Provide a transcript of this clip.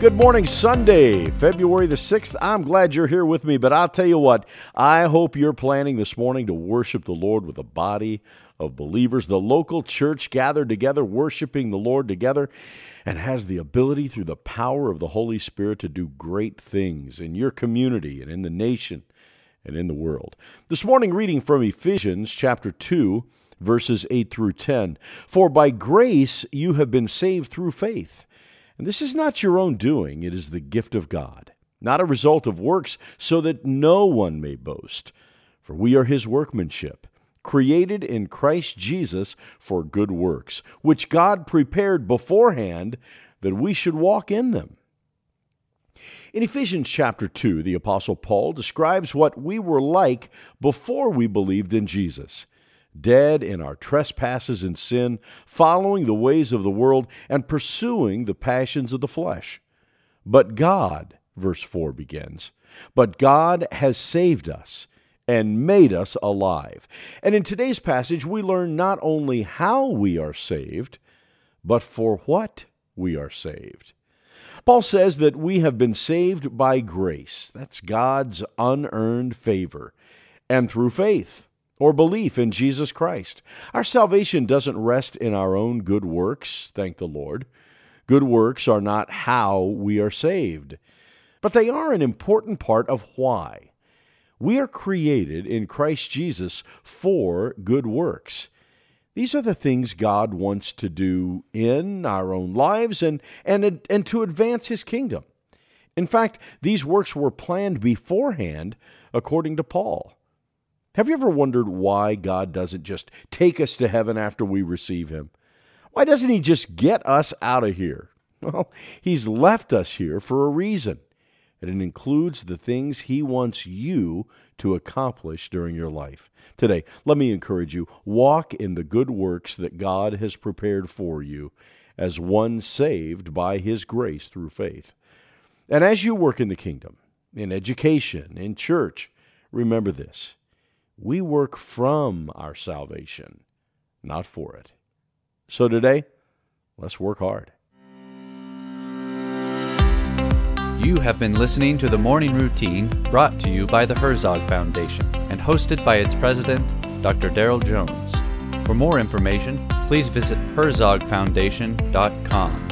Good morning, Sunday, February the 6th. I'm glad you're here with me, but I'll tell you what, I hope you're planning this morning to worship the Lord with a body of believers, the local church gathered together, worshiping the Lord together, and has the ability through the power of the Holy Spirit to do great things in your community and in the nation and in the world. This morning, reading from Ephesians chapter 2, verses 8 through 10. For by grace you have been saved through faith. And this is not your own doing, it is the gift of God, not a result of works, so that no one may boast. For we are his workmanship created in Christ Jesus for good works, which God prepared beforehand that we should walk in them. In Ephesians chapter 2, the Apostle Paul describes what we were like before we believed in Jesus dead in our trespasses and sin, following the ways of the world, and pursuing the passions of the flesh. But God, verse 4 begins, but God has saved us and made us alive. And in today's passage, we learn not only how we are saved, but for what we are saved. Paul says that we have been saved by grace. That's God's unearned favor, and through faith or belief in Jesus Christ. Our salvation doesn't rest in our own good works, thank the Lord. Good works are not how we are saved, but they are an important part of why. We are created in Christ Jesus for good works. These are the things God wants to do in our own lives and, and, and to advance His kingdom. In fact, these works were planned beforehand, according to Paul. Have you ever wondered why God doesn't just take us to heaven after we receive Him? Why doesn't He just get us out of here? Well, He's left us here for a reason and it includes the things He wants you to accomplish during your life. Today, let me encourage you walk in the good works that God has prepared for you as one saved by His grace through faith. And as you work in the kingdom, in education, in church, remember this we work from our salvation, not for it. So today, let's work hard. You have been listening to the Morning Routine brought to you by the Herzog Foundation and hosted by its president, Dr. Daryl Jones. For more information, please visit herzogfoundation.com.